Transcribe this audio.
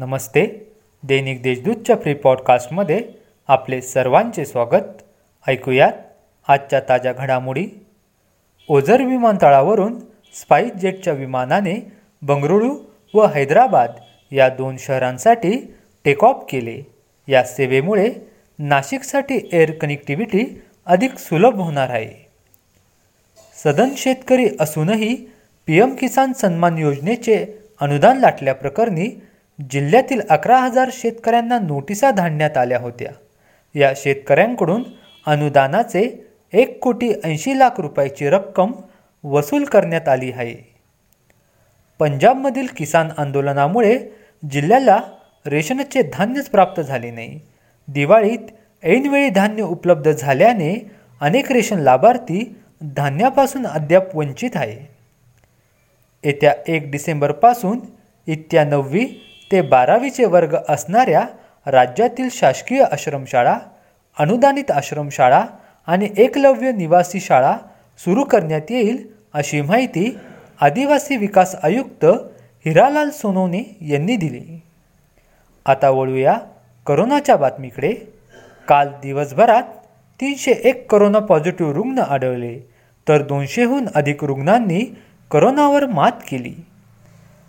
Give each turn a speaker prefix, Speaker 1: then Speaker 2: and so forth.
Speaker 1: नमस्ते. दैनिक देशदूतच्या free पॉडकास्टमध्ये आपले सर्वांचे स्वागत. ऐकूयात आजच्या ताज्या घडामोडी. ओझर विमानतळावरून स्पाईस जेटच्या विमानाने बंगळुरू व हैदराबाद या दोन शहरांसाठी टेक ऑफ केले. या सेवेमुळे नाशिकसाठी एअर कनेक्टिव्हिटी अधिक सुलभ होणार आहे. सदन शेतकरी असूनही पी एम किसान सन्मान योजनेचे अनुदान लाटल्याप्रकरणी जिल्ह्यातील अकरा हजार शेतकऱ्यांना नोटिसा धाडण्यात आल्या होत्या. या शेतकऱ्यांकडून अनुदानाचे एक कोटी ऐंशी लाख रुपयाची रक्कम वसूल करण्यात आली आहे. पंजाबमधील किसान आंदोलनामुळे जिल्ह्याला रेशनचे धान्यच प्राप्त झाले नाही. दिवाळीत ऐनवेळी धान्य उपलब्ध झाल्याने अनेक रेशन लाभार्थी धान्यापासून अद्याप वंचित आहे. येत्या एक डिसेंबरपासून इत्या नववी ते बारावीचे वर्ग असणाऱ्या राज्यातील शासकीय आश्रमशाळा अनुदानित आश्रमशाळा आणि एकलव्य निवासी शाळा सुरू करण्यात येईल अशी माहिती आदिवासी विकास आयुक्त हिरालाल सोनवणे यांनी दिली. आता वळूया करोनाच्या बातमीकडे. काल दिवसभरात तीनशे एक करोना पॉझिटिव्ह रुग्ण आढळले तर दोनशेहून अधिक रुग्णांनी करोनावर मात केली.